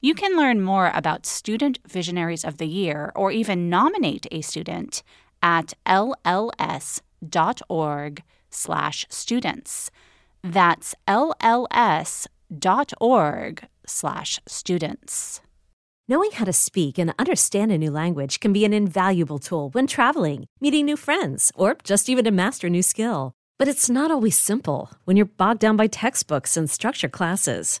You can learn more about Student Visionaries of the Year or even nominate a student at lls.org slash students. That's lls.org slash students. Knowing how to speak and understand a new language can be an invaluable tool when traveling, meeting new friends, or just even to master a new skill. But it's not always simple when you're bogged down by textbooks and structure classes.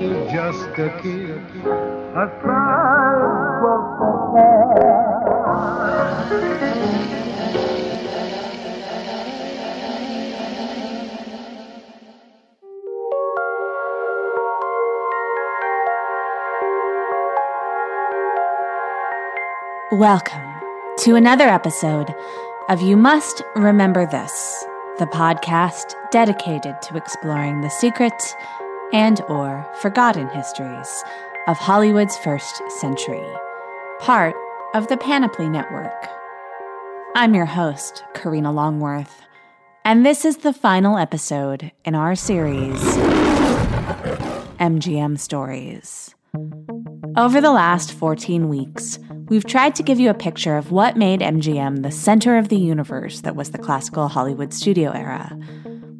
Is just a kiss, a sigh Welcome to another episode of You Must Remember This, the podcast dedicated to exploring the secret and or forgotten histories of Hollywood's first century, part of the Panoply Network. I'm your host, Karina Longworth, and this is the final episode in our series, MGM Stories. Over the last 14 weeks, we've tried to give you a picture of what made MGM the center of the universe that was the classical Hollywood studio era.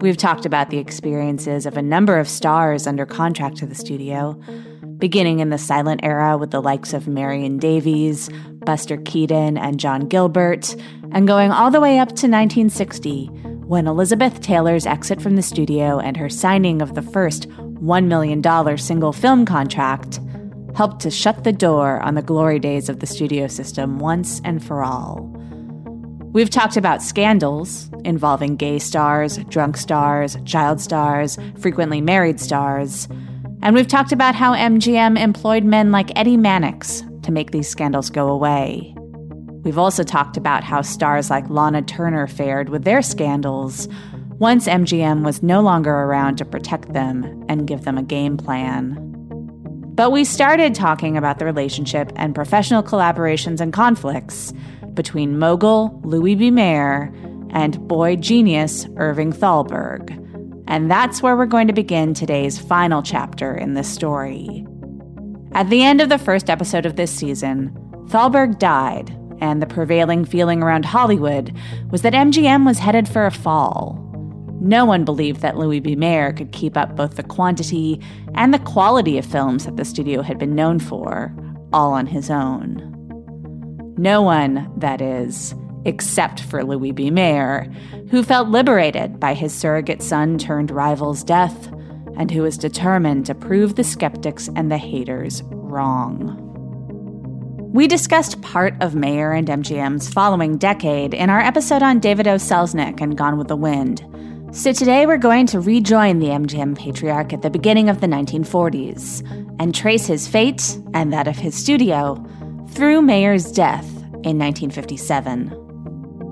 We've talked about the experiences of a number of stars under contract to the studio, beginning in the silent era with the likes of Marion Davies, Buster Keaton, and John Gilbert, and going all the way up to 1960 when Elizabeth Taylor's exit from the studio and her signing of the first $1 million single film contract helped to shut the door on the glory days of the studio system once and for all. We've talked about scandals involving gay stars, drunk stars, child stars, frequently married stars. And we've talked about how MGM employed men like Eddie Mannix to make these scandals go away. We've also talked about how stars like Lana Turner fared with their scandals once MGM was no longer around to protect them and give them a game plan. But we started talking about the relationship and professional collaborations and conflicts between mogul Louis B. Mayer and boy genius Irving Thalberg. And that's where we're going to begin today's final chapter in this story. At the end of the first episode of this season, Thalberg died, and the prevailing feeling around Hollywood was that MGM was headed for a fall. No one believed that Louis B. Mayer could keep up both the quantity and the quality of films that the studio had been known for, all on his own. No one, that is, except for Louis B. Mayer, who felt liberated by his surrogate son turned rival's death, and who was determined to prove the skeptics and the haters wrong. We discussed part of Mayer and MGM's following decade in our episode on David O. Selznick and Gone with the Wind, So today we're going to rejoin the MGM patriarch at the beginning of the 1940s and trace his fate and that of his studio through Mayer's death in 1957.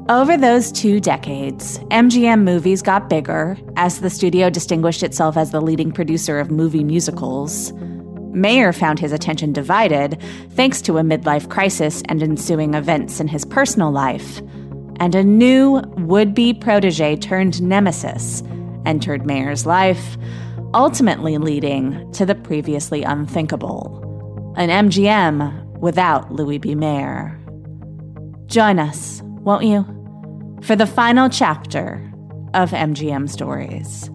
Over those two decades, MGM movies got bigger as the studio distinguished itself as the leading producer of movie musicals. Mayer found his attention divided thanks to a midlife crisis and ensuing events in his personal life and a new would be protege turned nemesis entered Mayer's life, ultimately leading to the previously unthinkable an MGM without Louis B. Mayer. Join us, won't you, for the final chapter of MGM Stories.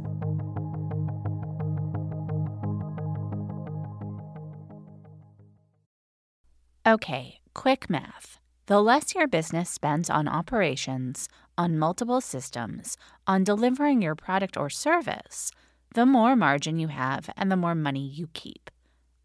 Okay, quick math. The less your business spends on operations, on multiple systems, on delivering your product or service, the more margin you have and the more money you keep.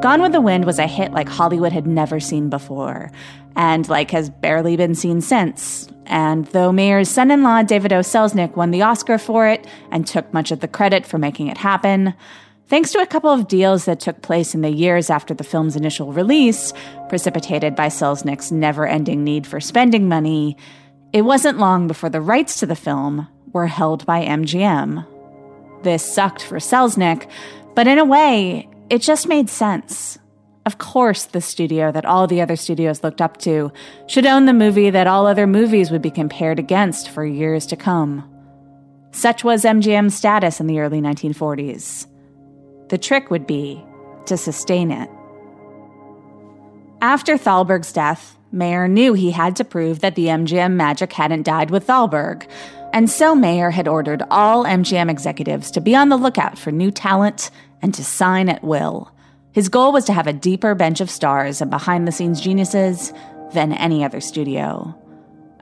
Gone with the Wind was a hit like Hollywood had never seen before, and like has barely been seen since. And though Mayer's son in law, David O. Selznick, won the Oscar for it and took much of the credit for making it happen, thanks to a couple of deals that took place in the years after the film's initial release, precipitated by Selznick's never ending need for spending money, it wasn't long before the rights to the film were held by MGM. This sucked for Selznick, but in a way, it just made sense. Of course, the studio that all the other studios looked up to should own the movie that all other movies would be compared against for years to come. Such was MGM's status in the early 1940s. The trick would be to sustain it. After Thalberg's death, Mayer knew he had to prove that the MGM magic hadn't died with Thalberg, and so Mayer had ordered all MGM executives to be on the lookout for new talent and to sign at will. His goal was to have a deeper bench of stars and behind the scenes geniuses than any other studio.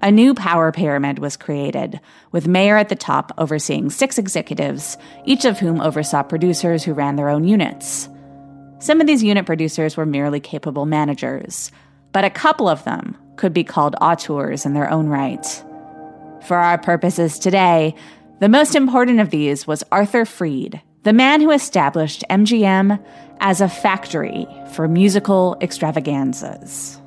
A new power pyramid was created, with Mayer at the top overseeing six executives, each of whom oversaw producers who ran their own units. Some of these unit producers were merely capable managers, but a couple of them could be called auteurs in their own right. For our purposes today, the most important of these was Arthur Freed, the man who established MGM as a factory for musical extravaganzas.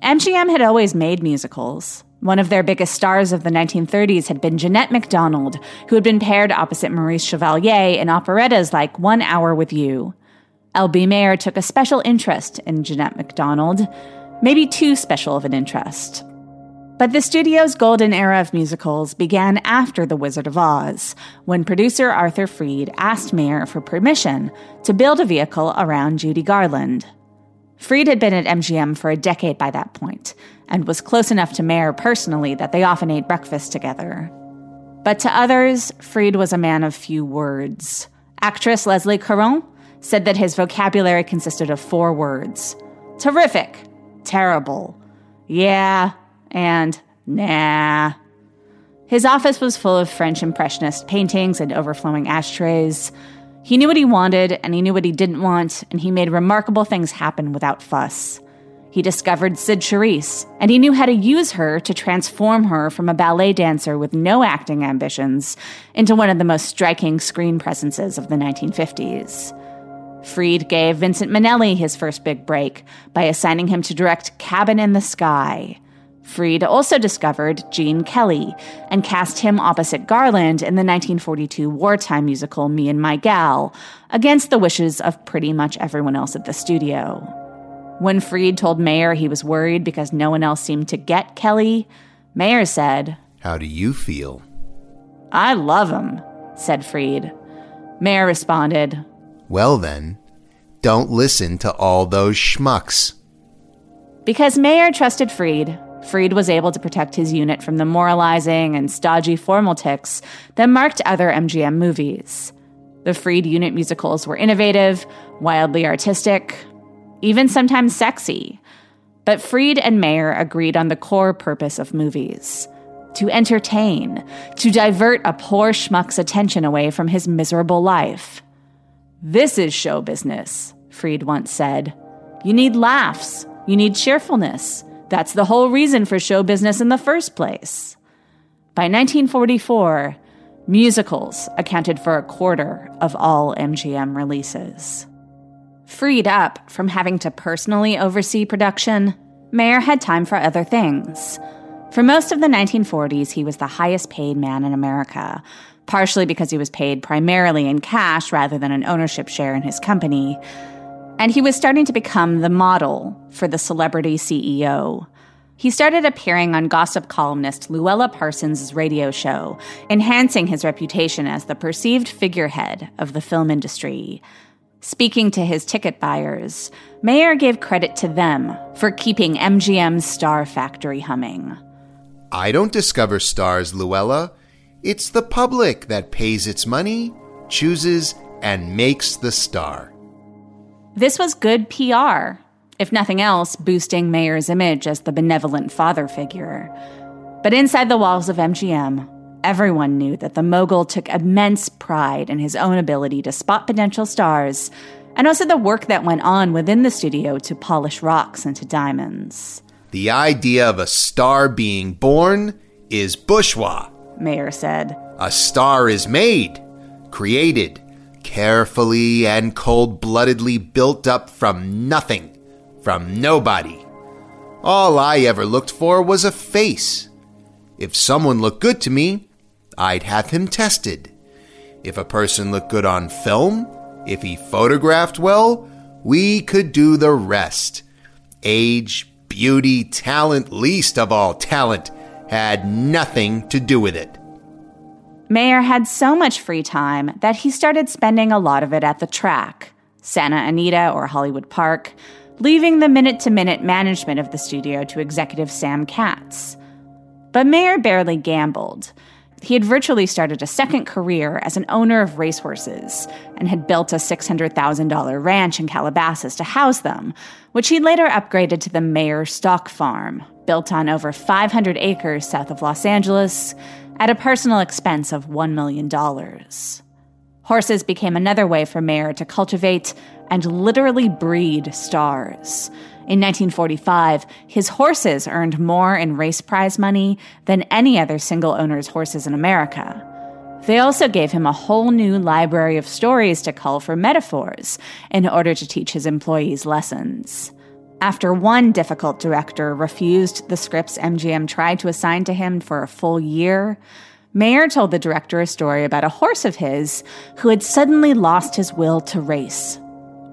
MGM had always made musicals. One of their biggest stars of the 1930s had been Jeanette MacDonald, who had been paired opposite Maurice Chevalier in operettas like One Hour with You. L.B. Mayer took a special interest in Jeanette MacDonald, maybe too special of an interest. But the studio's golden era of musicals began after The Wizard of Oz, when producer Arthur Freed asked Mayer for permission to build a vehicle around Judy Garland. Freed had been at MGM for a decade by that point, and was close enough to Mayer personally that they often ate breakfast together. But to others, Freed was a man of few words. Actress Leslie Caron said that his vocabulary consisted of four words terrific, terrible, yeah, and nah. His office was full of French Impressionist paintings and overflowing ashtrays. He knew what he wanted and he knew what he didn't want, and he made remarkable things happen without fuss. He discovered Cyd Charisse, and he knew how to use her to transform her from a ballet dancer with no acting ambitions into one of the most striking screen presences of the 1950s. Freed gave Vincent Minnelli his first big break by assigning him to direct Cabin in the Sky. Freed also discovered Gene Kelly and cast him opposite Garland in the 1942 wartime musical Me and My Gal, against the wishes of pretty much everyone else at the studio. When Freed told Mayer he was worried because no one else seemed to get Kelly, Mayer said, How do you feel? I love him, said Freed. Mayer responded, Well then, don't listen to all those schmucks. Because Mayer trusted Freed, Freed was able to protect his unit from the moralizing and stodgy formal tics that marked other MGM movies. The Freed unit musicals were innovative, wildly artistic, even sometimes sexy. But Freed and Mayer agreed on the core purpose of movies to entertain, to divert a poor schmuck's attention away from his miserable life. This is show business, Freed once said. You need laughs, you need cheerfulness. That's the whole reason for show business in the first place. By 1944, musicals accounted for a quarter of all MGM releases. Freed up from having to personally oversee production, Mayer had time for other things. For most of the 1940s, he was the highest paid man in America, partially because he was paid primarily in cash rather than an ownership share in his company. And he was starting to become the model for the celebrity CEO. He started appearing on gossip columnist Louella Parsons' radio show, enhancing his reputation as the perceived figurehead of the film industry. Speaking to his ticket buyers, Mayer gave credit to them for keeping MGM's star factory humming. I don't discover stars, Louella. It's the public that pays its money, chooses, and makes the star. This was good PR, if nothing else, boosting Mayer's image as the benevolent father figure. But inside the walls of MGM, Everyone knew that the mogul took immense pride in his own ability to spot potential stars and also the work that went on within the studio to polish rocks into diamonds. The idea of a star being born is bourgeois, Mayer said. A star is made, created, carefully and cold bloodedly built up from nothing, from nobody. All I ever looked for was a face. If someone looked good to me, I'd have him tested. If a person looked good on film, if he photographed well, we could do the rest. Age, beauty, talent, least of all talent, had nothing to do with it. Mayer had so much free time that he started spending a lot of it at the track, Santa Anita or Hollywood Park, leaving the minute to minute management of the studio to executive Sam Katz. But Mayer barely gambled. He had virtually started a second career as an owner of racehorses and had built a $600,000 ranch in Calabasas to house them, which he later upgraded to the Mayer Stock Farm, built on over 500 acres south of Los Angeles at a personal expense of $1 million. Horses became another way for Mayer to cultivate and literally breed stars. In 1945, his horses earned more in race prize money than any other single owner's horses in America. They also gave him a whole new library of stories to cull for metaphors in order to teach his employees lessons. After one difficult director refused the scripts MGM tried to assign to him for a full year, Mayer told the director a story about a horse of his who had suddenly lost his will to race.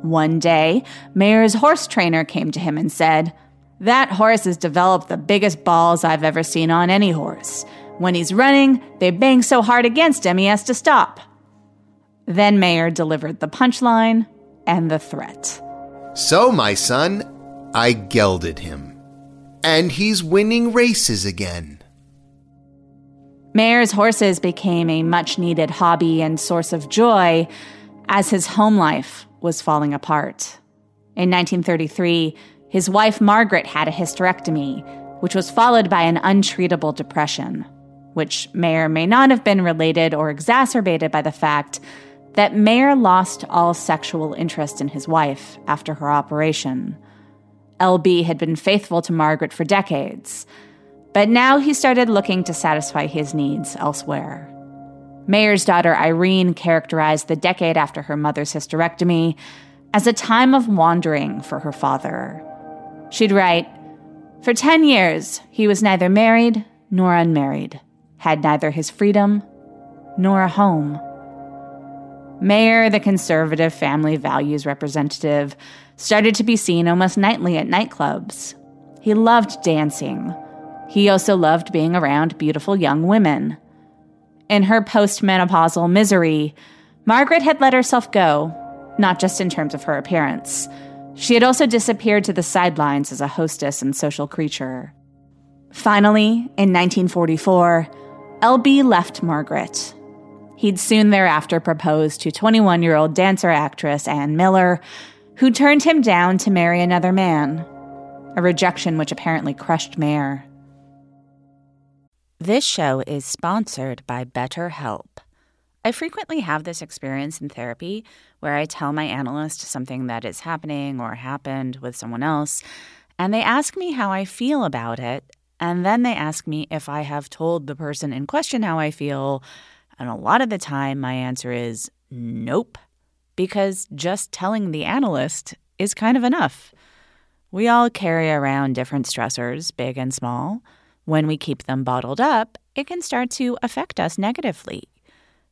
One day, Mayer's horse trainer came to him and said, That horse has developed the biggest balls I've ever seen on any horse. When he's running, they bang so hard against him he has to stop. Then Mayer delivered the punchline and the threat. So, my son, I gelded him. And he's winning races again. Mayer's horses became a much needed hobby and source of joy as his home life was falling apart. In 1933, his wife Margaret had a hysterectomy, which was followed by an untreatable depression. which may or may not have been related or exacerbated by the fact that Mayer lost all sexual interest in his wife after her operation. LB had been faithful to Margaret for decades, but now he started looking to satisfy his needs elsewhere. Mayer's daughter Irene characterized the decade after her mother's hysterectomy as a time of wandering for her father. She'd write, For 10 years, he was neither married nor unmarried, had neither his freedom nor a home. Mayer, the conservative family values representative, started to be seen almost nightly at nightclubs. He loved dancing. He also loved being around beautiful young women. In her postmenopausal misery, Margaret had let herself go, not just in terms of her appearance. She had also disappeared to the sidelines as a hostess and social creature. Finally, in 1944, LB left Margaret. He'd soon thereafter proposed to 21 year old dancer actress Ann Miller, who turned him down to marry another man, a rejection which apparently crushed Mayer. This show is sponsored by BetterHelp. I frequently have this experience in therapy where I tell my analyst something that is happening or happened with someone else, and they ask me how I feel about it, and then they ask me if I have told the person in question how I feel. And a lot of the time, my answer is nope because just telling the analyst is kind of enough. We all carry around different stressors, big and small. When we keep them bottled up, it can start to affect us negatively.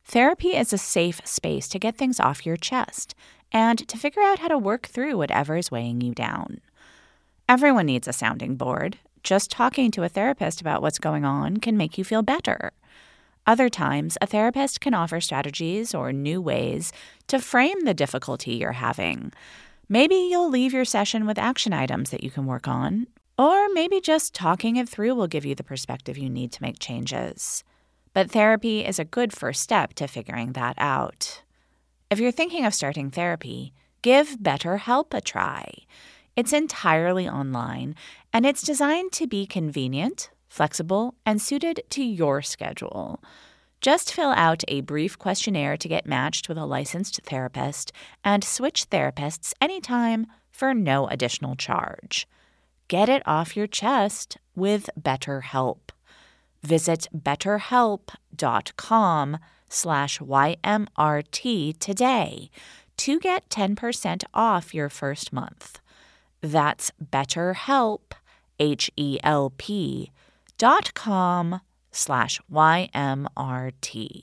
Therapy is a safe space to get things off your chest and to figure out how to work through whatever is weighing you down. Everyone needs a sounding board. Just talking to a therapist about what's going on can make you feel better. Other times, a therapist can offer strategies or new ways to frame the difficulty you're having. Maybe you'll leave your session with action items that you can work on, or maybe just talking it through will give you the perspective you need to make changes. But therapy is a good first step to figuring that out. If you're thinking of starting therapy, give BetterHelp a try. It's entirely online, and it's designed to be convenient, flexible, and suited to your schedule. Just fill out a brief questionnaire to get matched with a licensed therapist and switch therapists anytime for no additional charge. Get it off your chest with BetterHelp. Visit betterhelp.com slash YMRT today to get 10% off your first month. That's BetterHelp, H-E-L-P dot com slash YMRT.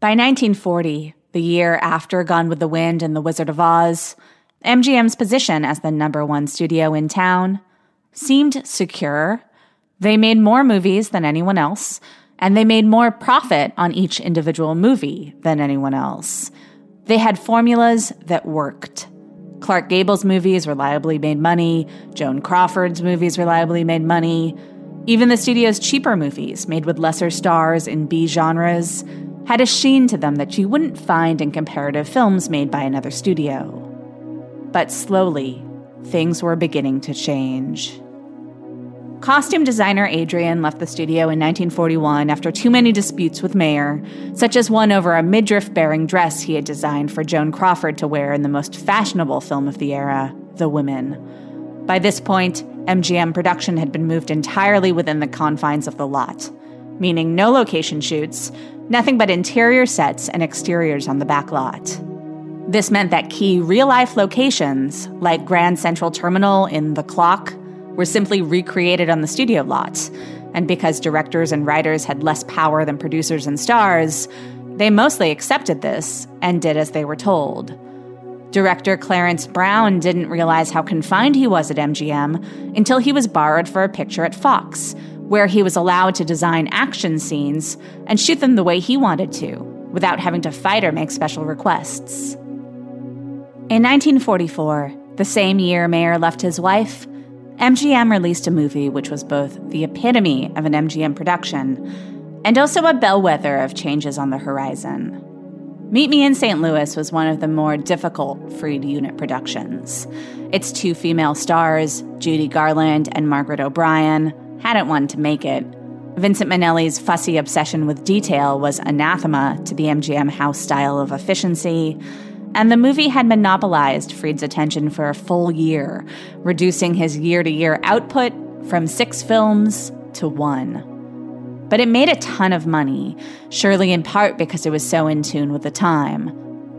By 1940, the year after Gone with the Wind and The Wizard of Oz, MGM's position as the number one studio in town seemed secure. They made more movies than anyone else, and they made more profit on each individual movie than anyone else. They had formulas that worked. Clark Gable's movies reliably made money, Joan Crawford's movies reliably made money. Even the studio's cheaper movies, made with lesser stars in B genres, had a sheen to them that you wouldn't find in comparative films made by another studio. But slowly, things were beginning to change. Costume designer Adrian left the studio in 1941 after too many disputes with Mayer, such as one over a midriff bearing dress he had designed for Joan Crawford to wear in the most fashionable film of the era, The Women. By this point, MGM production had been moved entirely within the confines of the lot, meaning no location shoots, nothing but interior sets and exteriors on the back lot. This meant that key real life locations, like Grand Central Terminal in The Clock, were simply recreated on the studio lot. And because directors and writers had less power than producers and stars, they mostly accepted this and did as they were told. Director Clarence Brown didn't realize how confined he was at MGM until he was borrowed for a picture at Fox, where he was allowed to design action scenes and shoot them the way he wanted to, without having to fight or make special requests. In 1944, the same year Mayer left his wife, MGM released a movie which was both the epitome of an MGM production and also a bellwether of changes on the horizon. Meet Me in St. Louis was one of the more difficult Freed unit productions. Its two female stars, Judy Garland and Margaret O'Brien, hadn't wanted to make it. Vincent Minnelli's fussy obsession with detail was anathema to the MGM house style of efficiency, and the movie had monopolized Freed's attention for a full year, reducing his year to year output from six films to one. But it made a ton of money, surely in part because it was so in tune with the time.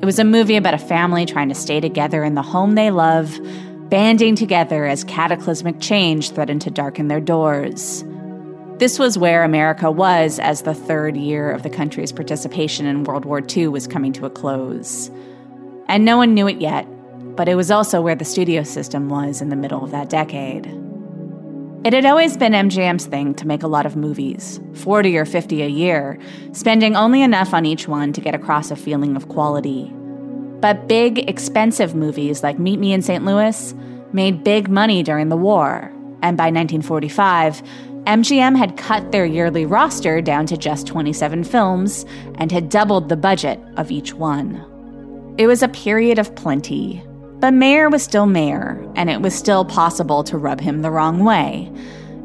It was a movie about a family trying to stay together in the home they love, banding together as cataclysmic change threatened to darken their doors. This was where America was as the third year of the country's participation in World War II was coming to a close. And no one knew it yet, but it was also where the studio system was in the middle of that decade. It had always been MGM's thing to make a lot of movies, 40 or 50 a year, spending only enough on each one to get across a feeling of quality. But big, expensive movies like Meet Me in St. Louis made big money during the war, and by 1945, MGM had cut their yearly roster down to just 27 films and had doubled the budget of each one. It was a period of plenty, but Mayer was still Mayer, and it was still possible to rub him the wrong way.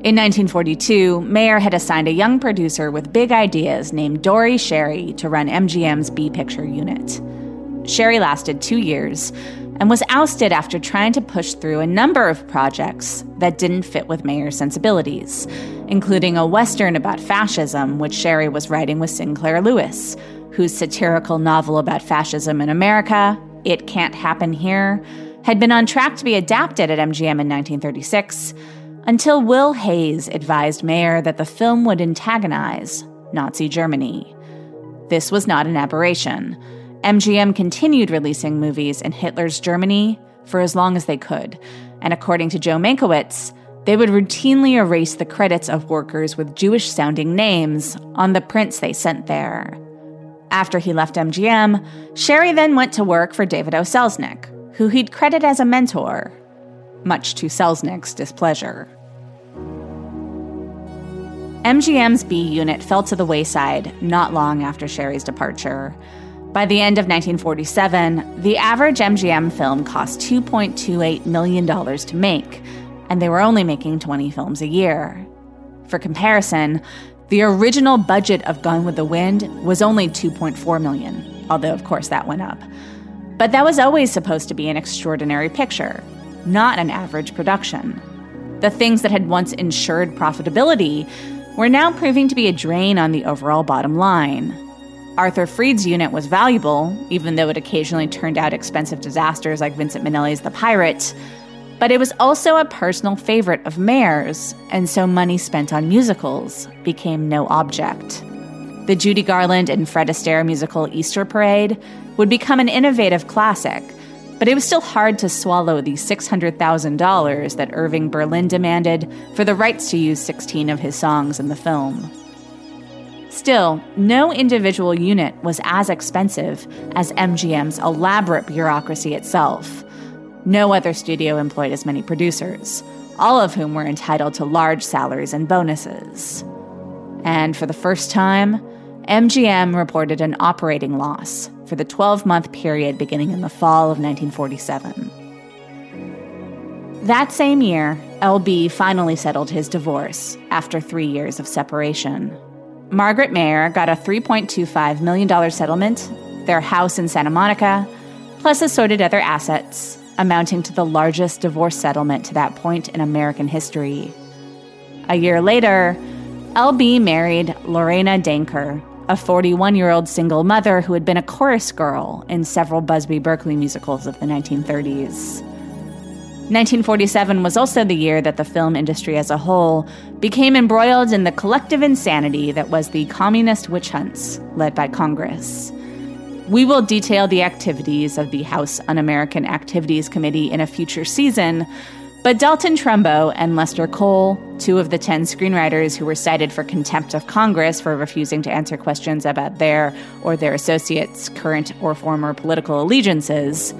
In 1942, Mayer had assigned a young producer with big ideas named Dore Schary to run MGM's B Picture unit. Schary lasted two years and was ousted after trying to push through a number of projects that didn't fit with Mayer's sensibilities, including a Western about fascism, which Schary was writing with Sinclair Lewis, whose satirical novel about fascism in America, It Can't Happen Here, had been on track to be adapted at MGM in 1936, until Will Hays advised Mayer that the film would antagonize Nazi Germany. This was not an aberration. MGM continued releasing movies in Hitler's Germany for as long as they could, and according to Joe Mankiewicz, they would routinely erase the credits of workers with Jewish sounding names on the prints they sent there. After he left MGM, Schary then went to work for David O. Selznick, who he'd credit as a mentor, much to Selznick's displeasure. MGM's B unit fell to the wayside not long after Schary's departure. By the end of 1947, the average MGM film cost $2.28 million to make, and they were only making 20 films a year. For comparison, the original budget of Gone with the Wind was only 2.4 million, although of course that went up. But that was always supposed to be an extraordinary picture, not an average production. The things that had once ensured profitability were now proving to be a drain on the overall bottom line. Arthur Freed's unit was valuable, even though it occasionally turned out expensive disasters like Vincent Minnelli's The Pirate. But it was also a personal favorite of Mayer's, and so money spent on musicals became no object. The Judy Garland and Fred Astaire musical Easter Parade would become an innovative classic, but it was still hard to swallow the $600,000 that Irving Berlin demanded for the rights to use 16 of his songs in the film. Still, no individual unit was as expensive as MGM's elaborate bureaucracy itself. No other studio employed as many producers, all of whom were entitled to large salaries and bonuses. And for the first time, MGM reported an operating loss for the 12 month period beginning in the fall of 1947. That same year, LB finally settled his divorce after three years of separation. Margaret Mayer got a $3.25 million settlement, their house in Santa Monica, plus assorted other assets, amounting to the largest divorce settlement to that point in American history. A year later, LB married Lorena Danker, a 41 year old single mother who had been a chorus girl in several Busby Berkeley musicals of the 1930s. 1947 was also the year that the film industry as a whole became embroiled in the collective insanity that was the communist witch hunts led by Congress. We will detail the activities of the House Un American Activities Committee in a future season, but Dalton Trumbo and Lester Cole, two of the 10 screenwriters who were cited for contempt of Congress for refusing to answer questions about their or their associates' current or former political allegiances,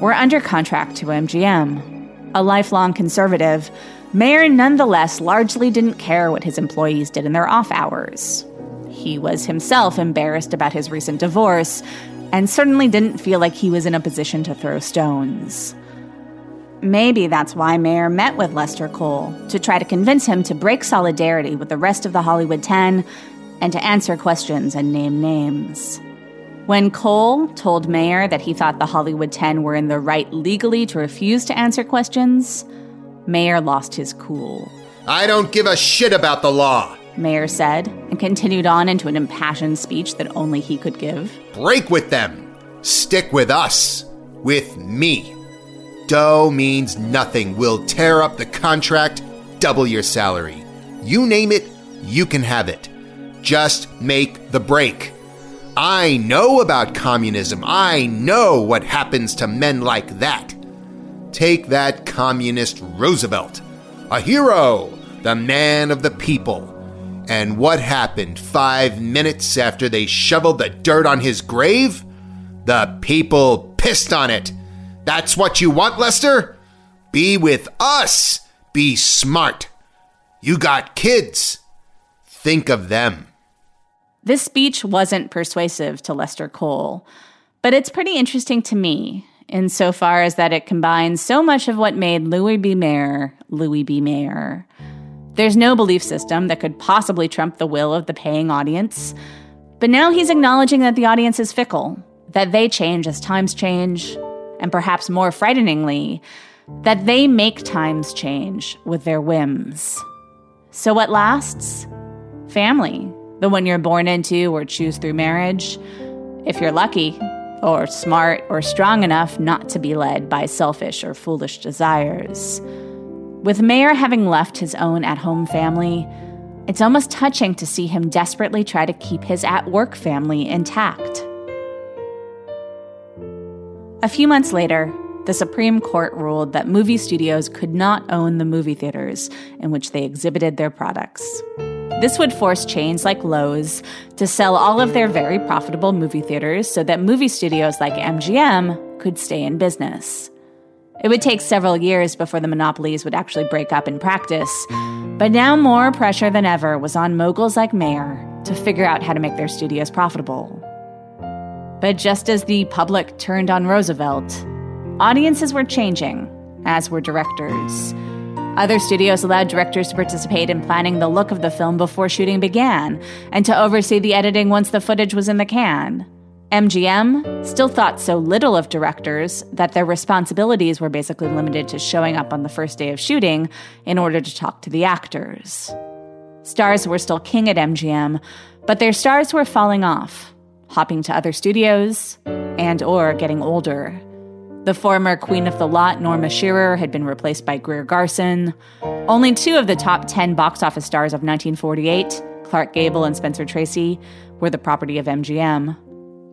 were under contract to MGM. A lifelong conservative, Mayer nonetheless largely didn't care what his employees did in their off hours. He was himself embarrassed about his recent divorce and certainly didn't feel like he was in a position to throw stones. Maybe that's why Mayer met with Lester Cole, to try to convince him to break solidarity with the rest of the Hollywood 10 and to answer questions and name names. When Cole told Mayer that he thought the Hollywood 10 were in the right legally to refuse to answer questions, Mayer lost his cool. I don't give a shit about the law, Mayer said, and continued on into an impassioned speech that only he could give. Break with them. Stick with us. With me. Dough means nothing. We'll tear up the contract, double your salary. You name it, you can have it. Just make the break. I know about communism. I know what happens to men like that. Take that communist Roosevelt, a hero, the man of the people. And what happened five minutes after they shoveled the dirt on his grave? The people pissed on it. That's what you want, Lester? Be with us. Be smart. You got kids. Think of them. This speech wasn't persuasive to Lester Cole, but it's pretty interesting to me insofar as that it combines so much of what made Louis B. Mayer Louis B. Mayer. There's no belief system that could possibly trump the will of the paying audience, but now he's acknowledging that the audience is fickle, that they change as times change, and perhaps more frighteningly, that they make times change with their whims. So, what lasts? Family, the one you're born into or choose through marriage, if you're lucky, or smart or strong enough not to be led by selfish or foolish desires. With Mayer having left his own at home family, it's almost touching to see him desperately try to keep his at work family intact. A few months later, the Supreme Court ruled that movie studios could not own the movie theaters in which they exhibited their products. This would force chains like Loew's to sell all of their very profitable movie theaters so that movie studios like MGM could stay in business. It would take several years before the monopolies would actually break up in practice, but now more pressure than ever was on moguls like Mayer to figure out how to make their studios profitable. But just as the public turned on Roosevelt, audiences were changing, as were directors. Other studios allowed directors to participate in planning the look of the film before shooting began and to oversee the editing once the footage was in the can. MGM still thought so little of directors that their responsibilities were basically limited to showing up on the first day of shooting in order to talk to the actors. Stars were still king at MGM, but their stars were falling off hopping to other studios, and or getting older. The former queen of the lot, Norma Shearer, had been replaced by Greer Garson. Only two of the top 10 box office stars of 1948, Clark Gable and Spencer Tracy, were the property of MGM.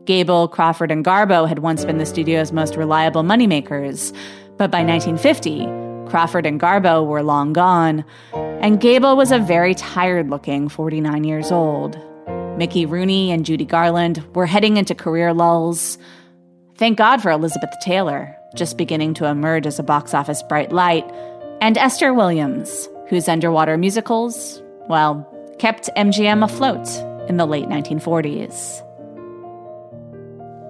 Gable, Crawford, and Garbo had once been the studio's most reliable moneymakers, but by 1950, Crawford and Garbo were long gone, and Gable was a very tired looking 49 years old. Mickey Rooney and Judy Garland were heading into career lulls. Thank God for Elizabeth Taylor, just beginning to emerge as a box office bright light, and Esther Williams, whose underwater musicals, well, kept MGM afloat in the late 1940s.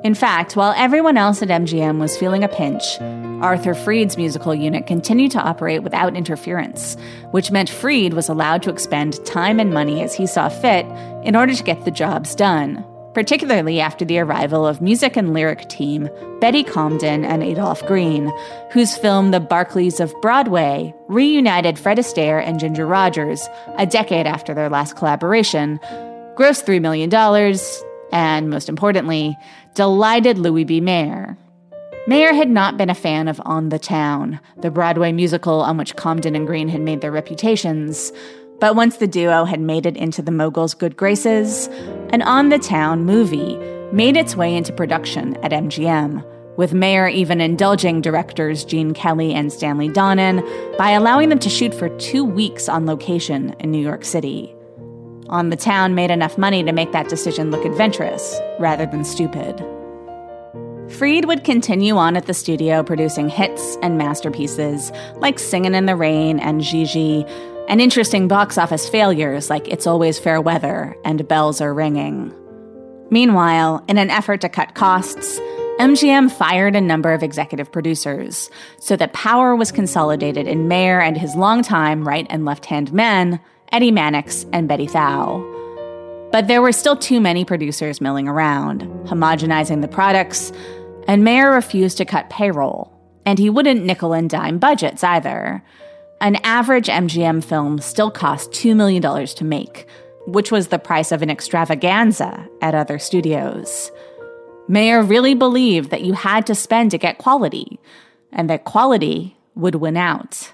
In fact, while everyone else at MGM was feeling a pinch, Arthur Freed's musical unit continued to operate without interference, which meant Freed was allowed to expend time and money as he saw fit in order to get the jobs done, particularly after the arrival of music and lyric team Betty Comden and Adolph Green, whose film The Barkleys of Broadway reunited Fred Astaire and Ginger Rogers a decade after their last collaboration, grossed $3 million, and most importantly, delighted Louis B. Mayer. Mayer had not been a fan of On the Town, the Broadway musical on which Comden and Green had made their reputations. But once the duo had made it into the mogul's good graces, an On the Town movie made its way into production at MGM, with Mayer even indulging directors Gene Kelly and Stanley Donen by allowing them to shoot for two weeks on location in New York City. On the Town made enough money to make that decision look adventurous rather than stupid. Freed would continue on at the studio producing hits and masterpieces like Singin' in the Rain and Gigi, and interesting box office failures like It's Always Fair Weather and Bells Are Ringing. Meanwhile, in an effort to cut costs, MGM fired a number of executive producers so that power was consolidated in Mayer and his longtime right and left hand men, Eddie Mannix and Benny Thau. But there were still too many producers milling around, homogenizing the products, and Mayer refused to cut payroll, and he wouldn't nickel and dime budgets either. An average MGM film still cost $2 million to make, which was the price of an extravaganza at other studios. Mayer really believed that you had to spend to get quality, and that quality would win out.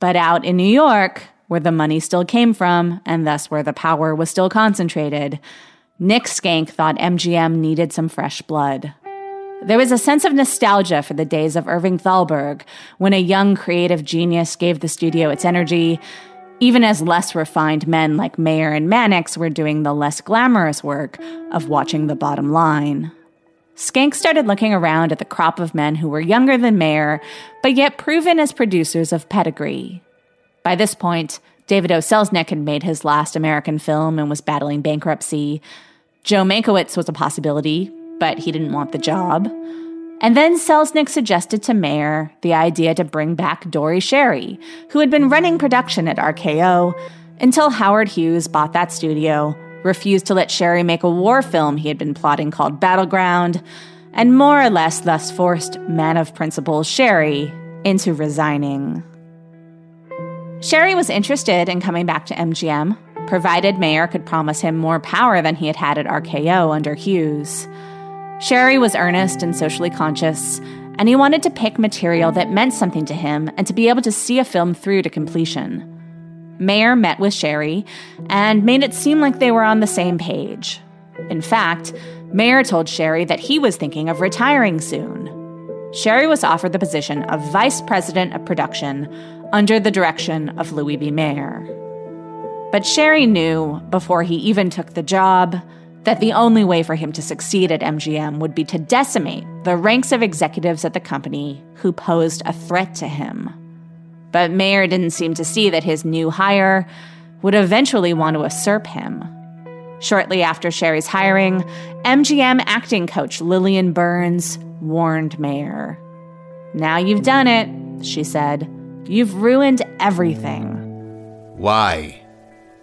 But out in New York, where the money still came from, and thus where the power was still concentrated, Nick Schenck thought MGM needed some fresh blood. There was a sense of nostalgia for the days of Irving Thalberg, when a young creative genius gave the studio its energy, even as less refined men like Mayer and Mannix were doing the less glamorous work of watching the bottom line. Schenck started looking around at the crop of men who were younger than Mayer, but yet proven as producers of pedigree. By this point, David O. Selznick had made his last American film and was battling bankruptcy. Joe Mankiewicz was a possibility, but he didn't want the job. And then Selznick suggested to Mayer the idea to bring back Dore Schary, who had been running production at RKO until Howard Hughes bought that studio, refused to let Schary make a war film he had been plotting called Battleground, and more or less thus forced man of principle Schary into resigning. Schary was interested in coming back to MGM, provided Mayer could promise him more power than he had had at RKO under Hughes. Schary was earnest and socially conscious, and he wanted to pick material that meant something to him and to be able to see a film through to completion. Mayer met with Schary and made it seem like they were on the same page. In fact, Mayer told Schary that he was thinking of retiring soon. Schary was offered the position of vice president of production under the direction of Louis B. Mayer. But Schary knew, before he even took the job, that the only way for him to succeed at MGM would be to decimate the ranks of executives at the company who posed a threat to him. But Mayer didn't seem to see that his new hire would eventually want to usurp him. Shortly after Schary's hiring, MGM acting coach Lillian Burns warned Mayer. Now you've done it, she said. You've ruined everything. Why?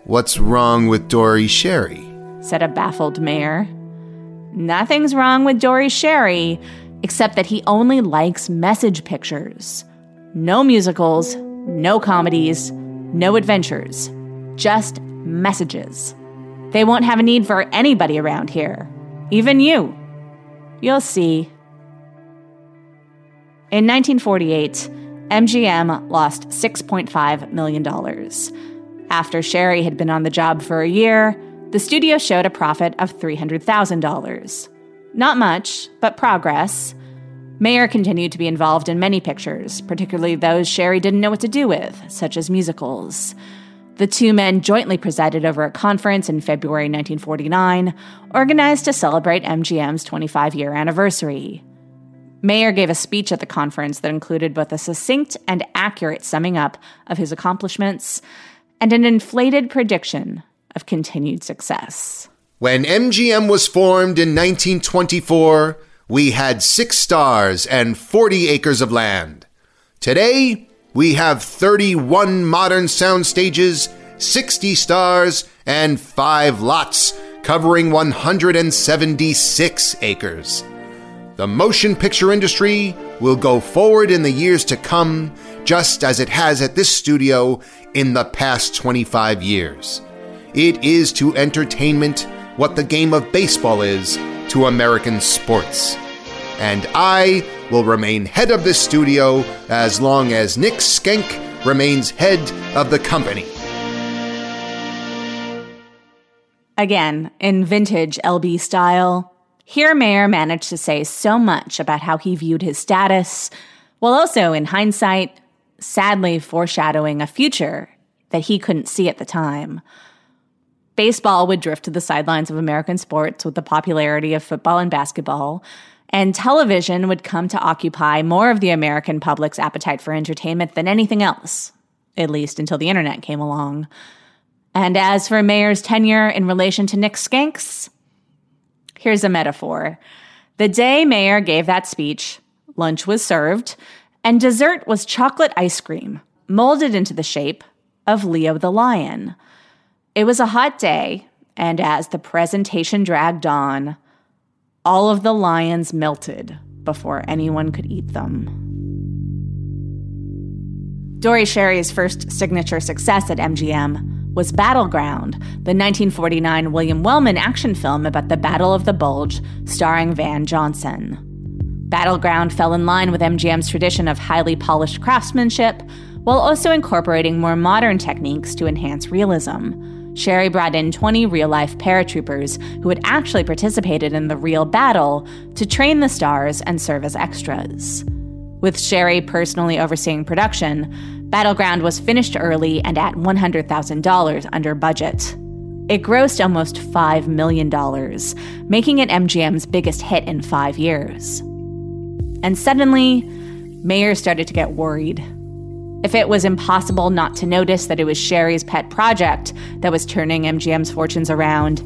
What's wrong with Dore Schary? said a baffled Mayer. Nothing's wrong with Dore Schary, except that he only likes message pictures. No musicals, no comedies, no adventures, just messages. They won't have a need for anybody around here, even you. You'll see. In 1948, MGM lost $6.5 million. After Schary had been on the job for a year, the studio showed a profit of $300,000. Not much, but progress. Mayer continued to be involved in many pictures, particularly those Schary didn't know what to do with, such as musicals. The two men jointly presided over a conference in February 1949, organized to celebrate MGM's 25 year anniversary. Mayer gave a speech at the conference that included both a succinct and accurate summing up of his accomplishments and an inflated prediction of continued success. When MGM was formed in 1924, we had six stars and 40 acres of land. Today, we have 31 modern sound stages, 60 stars, and 5 lots covering 176 acres. The motion picture industry will go forward in the years to come, just as it has at this studio in the past 25 years. It is to entertainment what the game of baseball is to American sports. And I will remain head of this studio as long as Nick Schenck remains head of the company. Again, in vintage LB style, Here, Mayer managed to say so much about how he viewed his status, while also, in hindsight, sadly foreshadowing a future that he couldn't see at the time. Baseball would drift to the sidelines of American sports with the popularity of football and basketball, and television would come to occupy more of the American public's appetite for entertainment than anything else, at least until the internet came along. And as for Mayer's tenure in relation to Nick Schenck's, here's a metaphor. The day Mayer gave that speech, lunch was served, and dessert was chocolate ice cream, molded into the shape of Leo the lion. It was a hot day, and as the presentation dragged on, all of the lions melted before anyone could eat them. Dore Schary's first signature success at MGM was Battleground, the 1949 William Wellman action film about the Battle of the Bulge, starring Van Johnson. Battleground fell in line with MGM's tradition of highly polished craftsmanship, while also incorporating more modern techniques to enhance realism. Schary brought in 20 real life paratroopers who had actually participated in the real battle to train the stars and serve as extras. With Schary personally overseeing production, Battleground was finished early and at $100,000 under budget. It grossed almost $5 million, making it MGM's biggest hit in five years. And suddenly, Mayer started to get worried. If it was impossible not to notice that it was Schary's pet project that was turning MGM's fortunes around,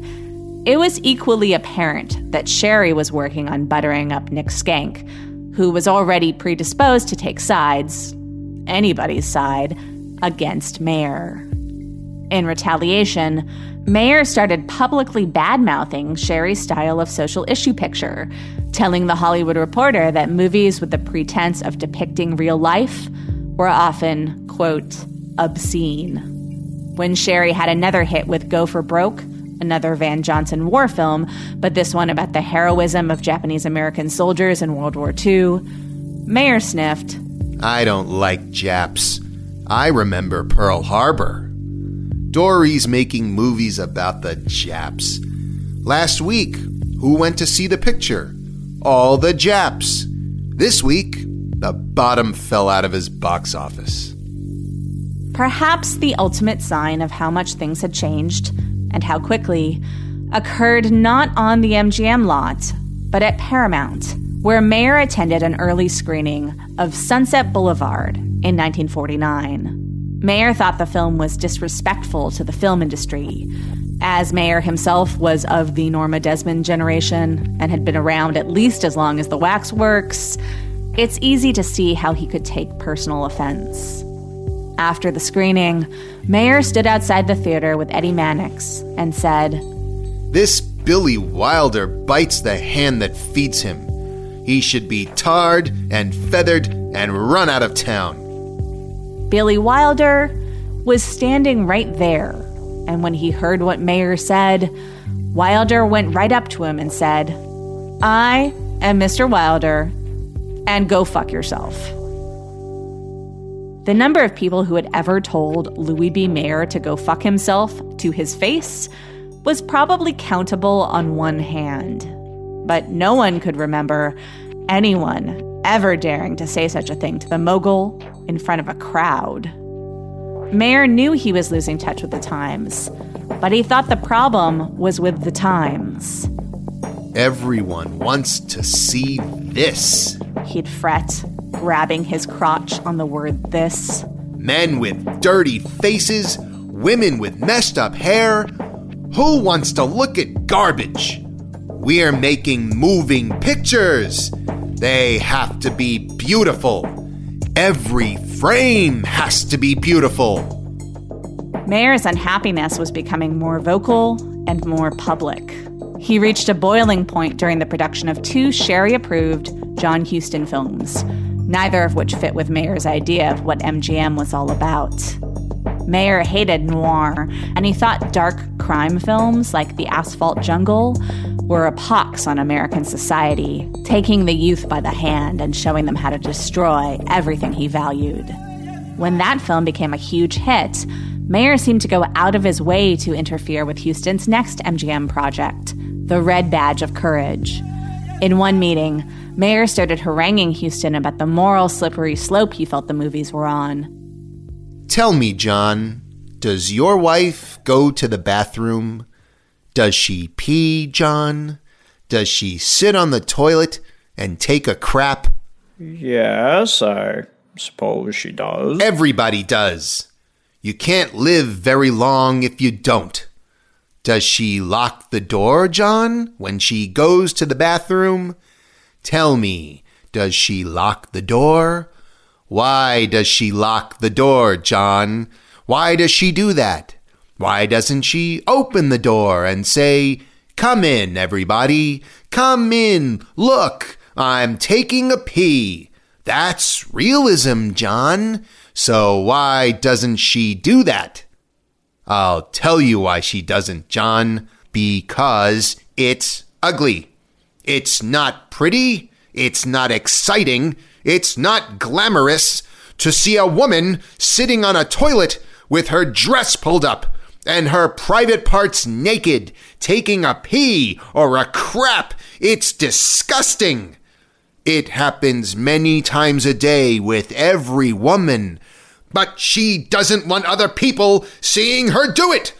it was equally apparent that Schary was working on buttering up Nick Schenck, who was already predisposed to take sides, anybody's side, against Mayer. In retaliation, Mayer started publicly badmouthing Schary's style of social issue picture, telling The Hollywood Reporter that movies with the pretense of depicting real life were often, quote, obscene. When Schary had another hit with Go for Broke, another Van Johnson war film, but this one about the heroism of Japanese American soldiers in World War II, Mayer sniffed. I don't like Japs. I remember Pearl Harbor. Dore's making movies about the Japs. Last week, who went to see the picture? All the Japs. This week, the bottom fell out of his box office. Perhaps the ultimate sign of how much things had changed and how quickly occurred not on the MGM lot, but at Paramount, where Mayer attended an early screening of Sunset Boulevard in 1949. Mayer thought the film was disrespectful to the film industry, as Mayer himself was of the Norma Desmond generation and had been around at least as long as the Waxworks. It's easy to see how he could take personal offense. After the screening, Mayer stood outside the theater with Eddie Mannix and said, This Billy Wilder bites the hand that feeds him. He should be tarred and feathered and run out of town. Billy Wilder was standing right there, and when he heard what Mayer said, Wilder went right up to him and said, I am Mr. Wilder, and go fuck yourself. The number of people who had ever told Louis B. Mayer to go fuck himself to his face was probably countable on one hand. But no one could remember anyone ever daring to say such a thing to the mogul in front of a crowd. Mayer knew he was losing touch with the times, but he thought the problem was with the times. Everyone wants to see this. He'd fret, grabbing his crotch on the word this. Men with dirty faces, women with messed up hair. Who wants to look at garbage? We're making moving pictures. They have to be beautiful. Every frame has to be beautiful. Mayer's unhappiness was becoming more vocal and more public. He reached a boiling point during the production of two Schary approved John Huston films, neither of which fit with Mayer's idea of what MGM was all about. Mayer hated noir, and he thought dark crime films like The Asphalt Jungle were a pox on American society, taking the youth by the hand and showing them how to destroy everything he valued. When that film became a huge hit, Mayer seemed to go out of his way to interfere with Huston's next MGM project, The Red Badge of Courage, In one meeting, Mayer started haranguing Huston about the moral slippery slope he felt the movies were on. Tell me, John, does your wife go to the bathroom? Does she pee, John? Does she sit on the toilet and take a crap? Yes, I suppose she does. Everybody does. You can't live very long if you don't. Does she lock the door, John, when she goes to the bathroom? Tell me, does she lock the door? Why does she lock the door, John? Why does she do that? Why doesn't she open the door and say, Come in, everybody. Come in. Look, I'm taking a pee. That's realism, John. So why doesn't she do that? I'll tell you why she doesn't, John. Because it's ugly. It's not pretty. It's not exciting. It's not glamorous to see a woman sitting on a toilet with her dress pulled up and her private parts naked, taking a pee or a crap. It's disgusting. It happens many times a day with every woman but she doesn't want other people seeing her do it.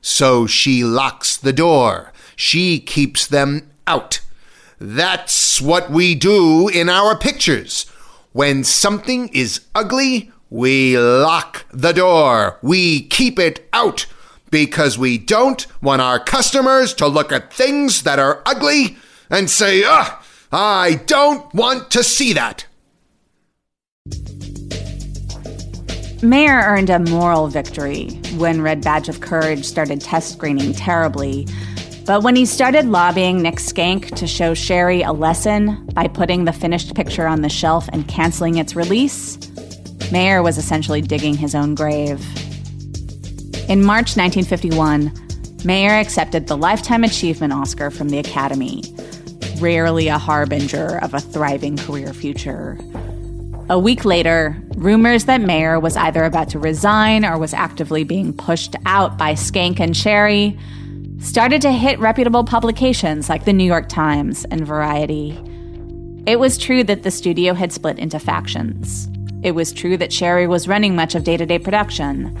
So she locks the door. She keeps them out. That's what we do in our pictures. When something is ugly, we lock the door. We keep it out because we don't want our customers to look at things that are ugly and say, ugh, I don't want to see that. Mayer earned a moral victory when Red Badge of Courage started test screening terribly. But when he started lobbying Nick Schenck to show Schary a lesson by putting the finished picture on the shelf and canceling its release, Mayer was essentially digging his own grave. In March 1951, Mayer accepted the Lifetime Achievement Oscar from the Academy, rarely a harbinger of a thriving career future. A week later, rumors that Mayer was either about to resign or was actively being pushed out by Schenck and Schary started to hit reputable publications like the New York Times and Variety. It was true that the studio had split into factions. It was true that Schary was running much of day to day production.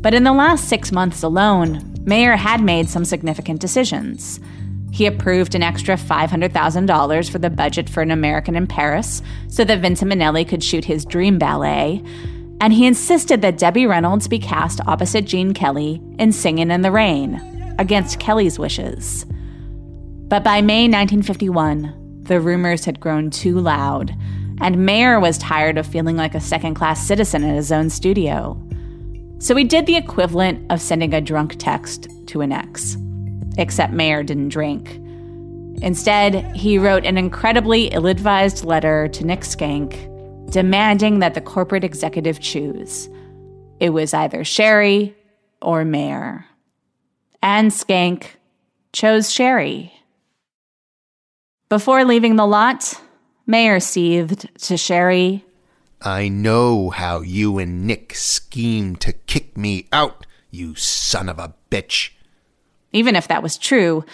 But in the last six months alone, Mayer had made some significant decisions. He approved an extra $500,000 for the budget for an American in Paris so that Vincent Minnelli could shoot his dream ballet. And he insisted that Debbie Reynolds be cast opposite Gene Kelly in Singin' in the Rain, against Kelly's wishes. But by May 1951, the rumors had grown too loud, and Mayer was tired of feeling like a second class citizen in his own studio. So he did the equivalent of sending a drunk text to an ex except Mayer didn't drink. Instead, he wrote an incredibly ill advised letter to Nick Schenck demanding that the corporate executive choose. It was either Schary or Mayer. And Schenck chose Schary. Before leaving the lot, Mayer seethed to Schary. I know how you and Nick schemed to kick me out, you son of a bitch. Even if that was true,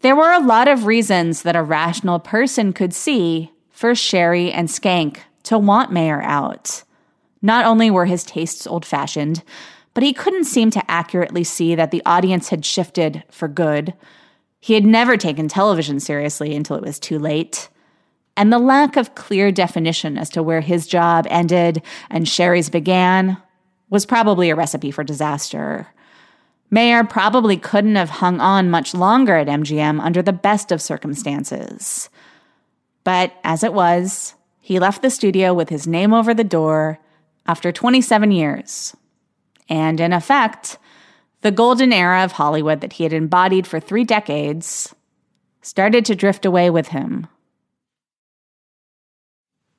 there were a lot of reasons that a rational person could see for Schary and Schenck to want Mayer out. Not only were his tastes old fashioned, but he couldn't seem to accurately see that the audience had shifted for good. He had never taken television seriously until it was too late. And the lack of clear definition as to where his job ended and Schary's began was probably a recipe for disaster. Mayer probably couldn't have hung on much longer at MGM under the best of circumstances. But as it was, he left the studio with his name over the door after 27 years. And in effect, the golden era of Hollywood that he had embodied for three decades started to drift away with him.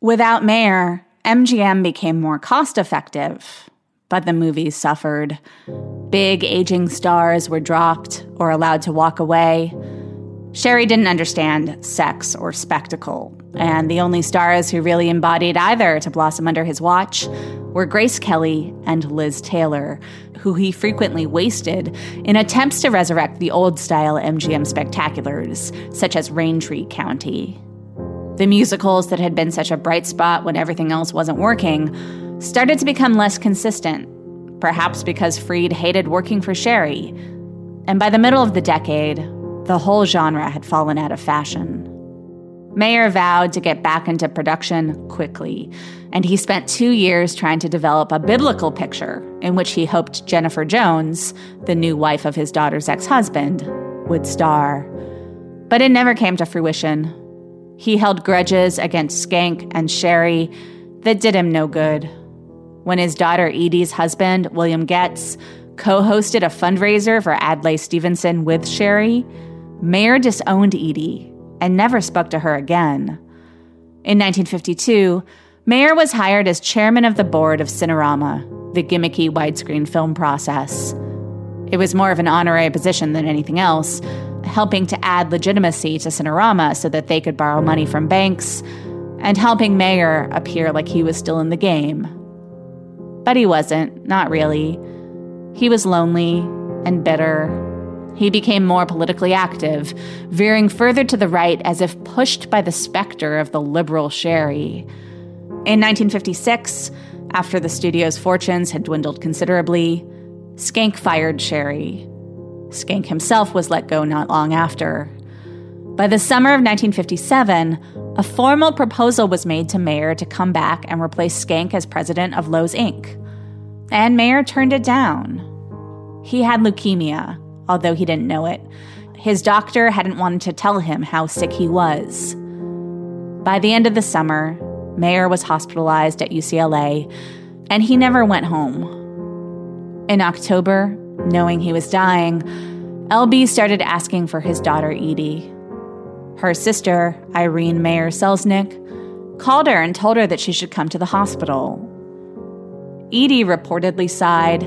Without Mayer, MGM became more cost effective but the movies suffered. Big aging stars were dropped or allowed to walk away. Schary didn't understand sex or spectacle, and the only stars who really embodied either to blossom under his watch were Grace Kelly and Liz Taylor, who he frequently wasted in attempts to resurrect the old style MGM spectaculars, such as Raintree County. The musicals that had been such a bright spot when everything else wasn't working started to become less consistent, perhaps because Freed hated working for Schary. And by the middle of the decade, the whole genre had fallen out of fashion. Mayer vowed to get back into production quickly, and he spent two years trying to develop a biblical picture in which he hoped Jennifer Jones, the new wife of his daughter's ex husband, would star. But it never came to fruition. He held grudges against Schenck and Schary that did him no good. When his daughter Edie's husband, William Goetz, co hosted a fundraiser for Adlai Stevenson with Schary, Mayer disowned Edie and never spoke to her again. In 1952, Mayer was hired as chairman of the board of Cinerama, the gimmicky widescreen film process. It was more of an honorary position than anything else, helping to add legitimacy to Cinerama so that they could borrow money from banks, and helping Mayer appear like he was still in the game. But he wasn't, not really. He was lonely and bitter he became more politically active, veering further to the right as if pushed by the specter of the liberal Schary. In 1956, after the studio's fortunes had dwindled considerably, Schenck fired Schary. Schenck himself was let go not long after. By the summer of 1957, a formal proposal was made to Mayer to come back and replace Schenck as president of Loew's Inc. And Mayer turned it down. He had leukemia, although he didn't know it. His doctor hadn't wanted to tell him how sick he was. By the end of the summer, Mayer was hospitalized at UCLA, and he never went home. In October, knowing he was dying, LB started asking for his daughter Edie. Her sister, Irene Mayer Selznick, called her and told her that she should come to the hospital. Edie reportedly sighed,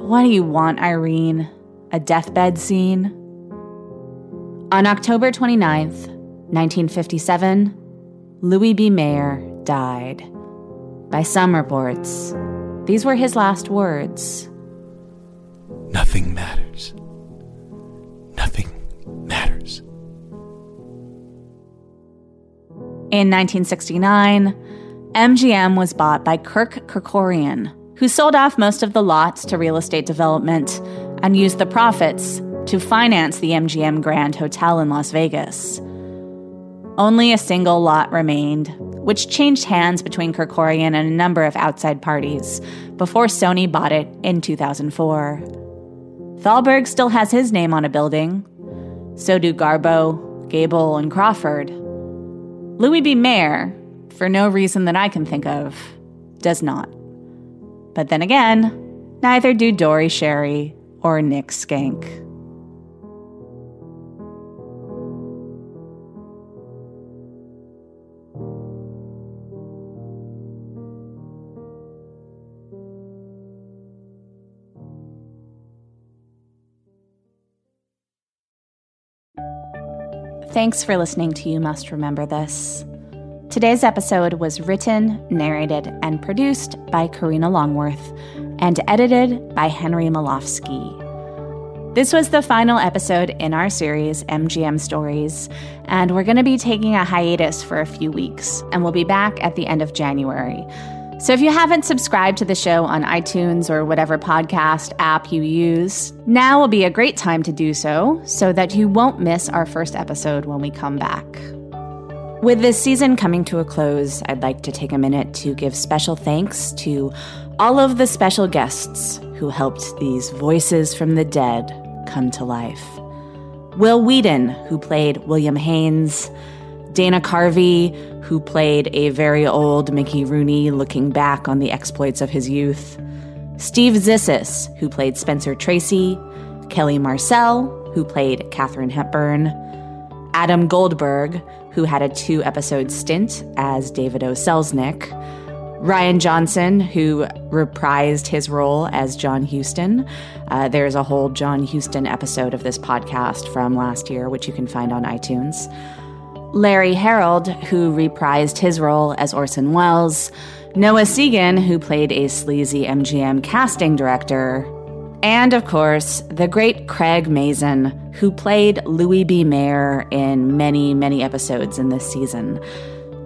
What do you want, Irene? A deathbed scene. On October 29th, 1957, Louis B. Mayer died. By some reports, these were his last words. Nothing matters. Nothing matters. In 1969, MGM was bought by Kirk Kerkorian, who sold off most of the lots to real estate development and used the profits to finance the MGM Grand Hotel in Las Vegas. Only a single lot remained, which changed hands between Kerkorian and a number of outside parties before Sony bought it in 2004. Thalberg still has his name on a building. So do Garbo, Gable, and Crawford. Louis B. Mayer, for no reason that I can think of, does not. But then again, neither do Dore Schary or Nick Schenck. Thanks for listening to You Must Remember This. Today's episode was written, narrated, and produced by Karina Longworth and edited by Henry Molofsky. This was the final episode in our series, MGM Stories, and we're going to be taking a hiatus for a few weeks, and we'll be back at the end of January. So if you haven't subscribed to the show on iTunes or whatever podcast app you use, now will be a great time to do so so that you won't miss our first episode when we come back. With this season coming to a close, I'd like to take a minute to give special thanks to all of the special guests who helped these voices from the dead come to life. Wil Wheaton, who played William Haines, Dana Carvey, who played a very old Mickey Rooney looking back on the exploits of his youth, Steve Zissis, who played Spencer Tracy, Kelly Marcel, who played Katharine Hepburn, Adam Goldberg, who had a two episode stint as David O. Selznick, Rian Johnson, who reprised his role as John Huston. Uh, there's a whole John Huston episode of this podcast from last year, which you can find on iTunes. Larry Harold, who reprised his role as Orson Welles, Noah Segan, who played a sleazy MGM casting director, and of course, the great Craig Mazin, who played Louis B. Mayer in many, many episodes in this season.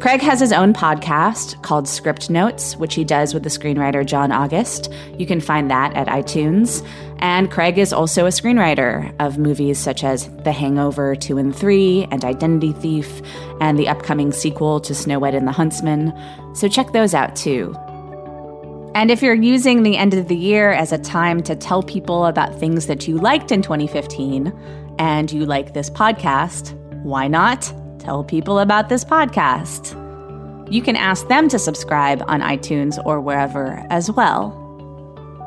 Craig has his own podcast called Script Notes, which he does with the screenwriter John August. You can find that at iTunes. And Craig is also a screenwriter of movies such as The Hangover 2 and 3 and Identity Thief and the upcoming sequel to Snow White and the Huntsman. So check those out too. And if you're using the end of the year as a time to tell people about things that you liked in 2015 and you like this podcast, why not? Tell people about this podcast. You can ask them to subscribe on iTunes or wherever as well.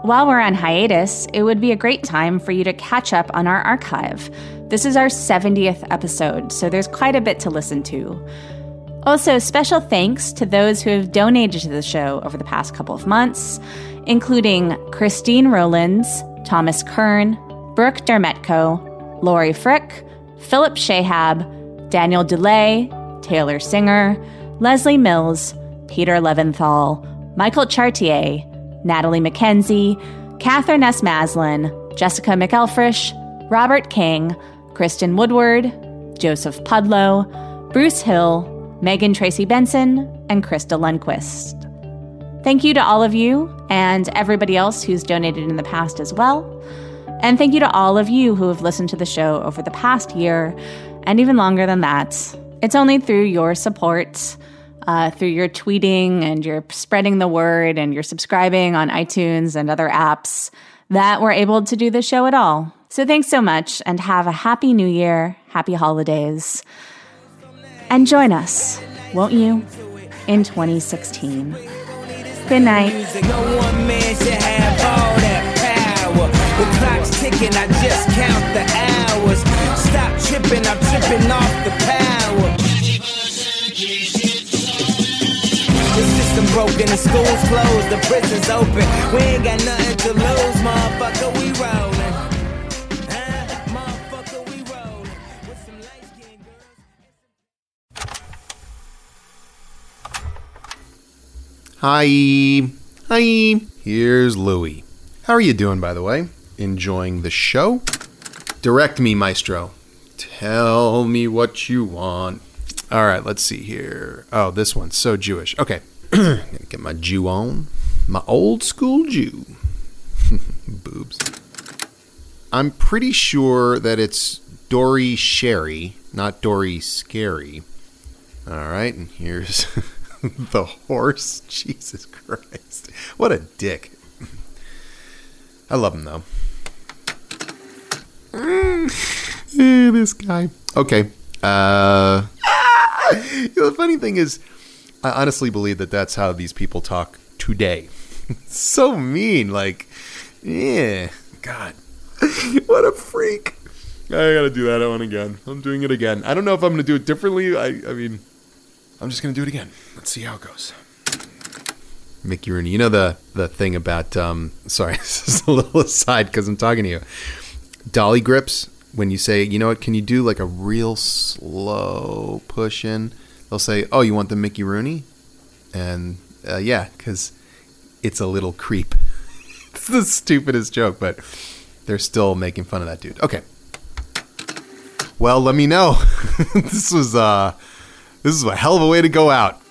While we're on hiatus, it would be a great time for you to catch up on our archive. This is our 70th episode, so there's quite a bit to listen to. Also, special thanks to those who have donated to the show over the past couple of months, including Christine Rowlands, Thomas Kern, Brooke Dermetko, Lori Frick, Philip Shahab, Daniel DeLay, Taylor Singer, Leslie Mills, Peter Leventhal, Michael Chartier, Natalie McKenzie, Catherine S. Maslin, Jessica McElfresh, Robert King, Kristen Woodward, Joseph Pudlow, Bruce Hill, Megan Tracy Benson, and Krista Lundquist. Thank you to all of you and everybody else who's donated in the past as well. And thank you to all of you who have listened to the show over the past year and even longer than that. It's only through your support, uh, through your tweeting and your spreading the word and your subscribing on iTunes and other apps that we're able to do this show at all. So thanks so much and have a happy new year, happy holidays. And join us, won't you, in 2016. Good night. The clock's ticking, I just count the hours. Stop tripping, I'm tripping off the power. The system broken, the school's closed, the prison's open. We ain't got nothing to lose, motherfucker, we. Hi. Hi. Here's Louie. How are you doing, by the way? enjoying the show. Direct me, Maestro. Tell me what you want. All right, let's see here. Oh, this one's so Jewish. Okay, get my Jew on. My old school Jew. Boobs. I'm pretty sure that it's Dory Sherry, not Dory Scary. All right, and here's the horse. Jesus Christ. What a dick. I love him, though. Mm. this guy. Okay. Uh, you know, the funny thing is, I honestly believe that that's how these people talk today. so mean. Like, yeah. God. what a freak. I gotta do that one again. I'm doing it again. I don't know if I'm gonna do it differently. I, I mean, I'm just gonna do it again. Let's see how it goes. Mickey Rooney. You know the the thing about um sorry, this is a little aside because I'm talking to you dolly grips when you say, you know what, can you do like a real slow push in? They'll say, oh, you want the Mickey Rooney? And uh, yeah, because it's a little creep. it's the stupidest joke, but they're still making fun of that dude. Okay. Well, let me know. this was uh, this is a hell of a way to go out.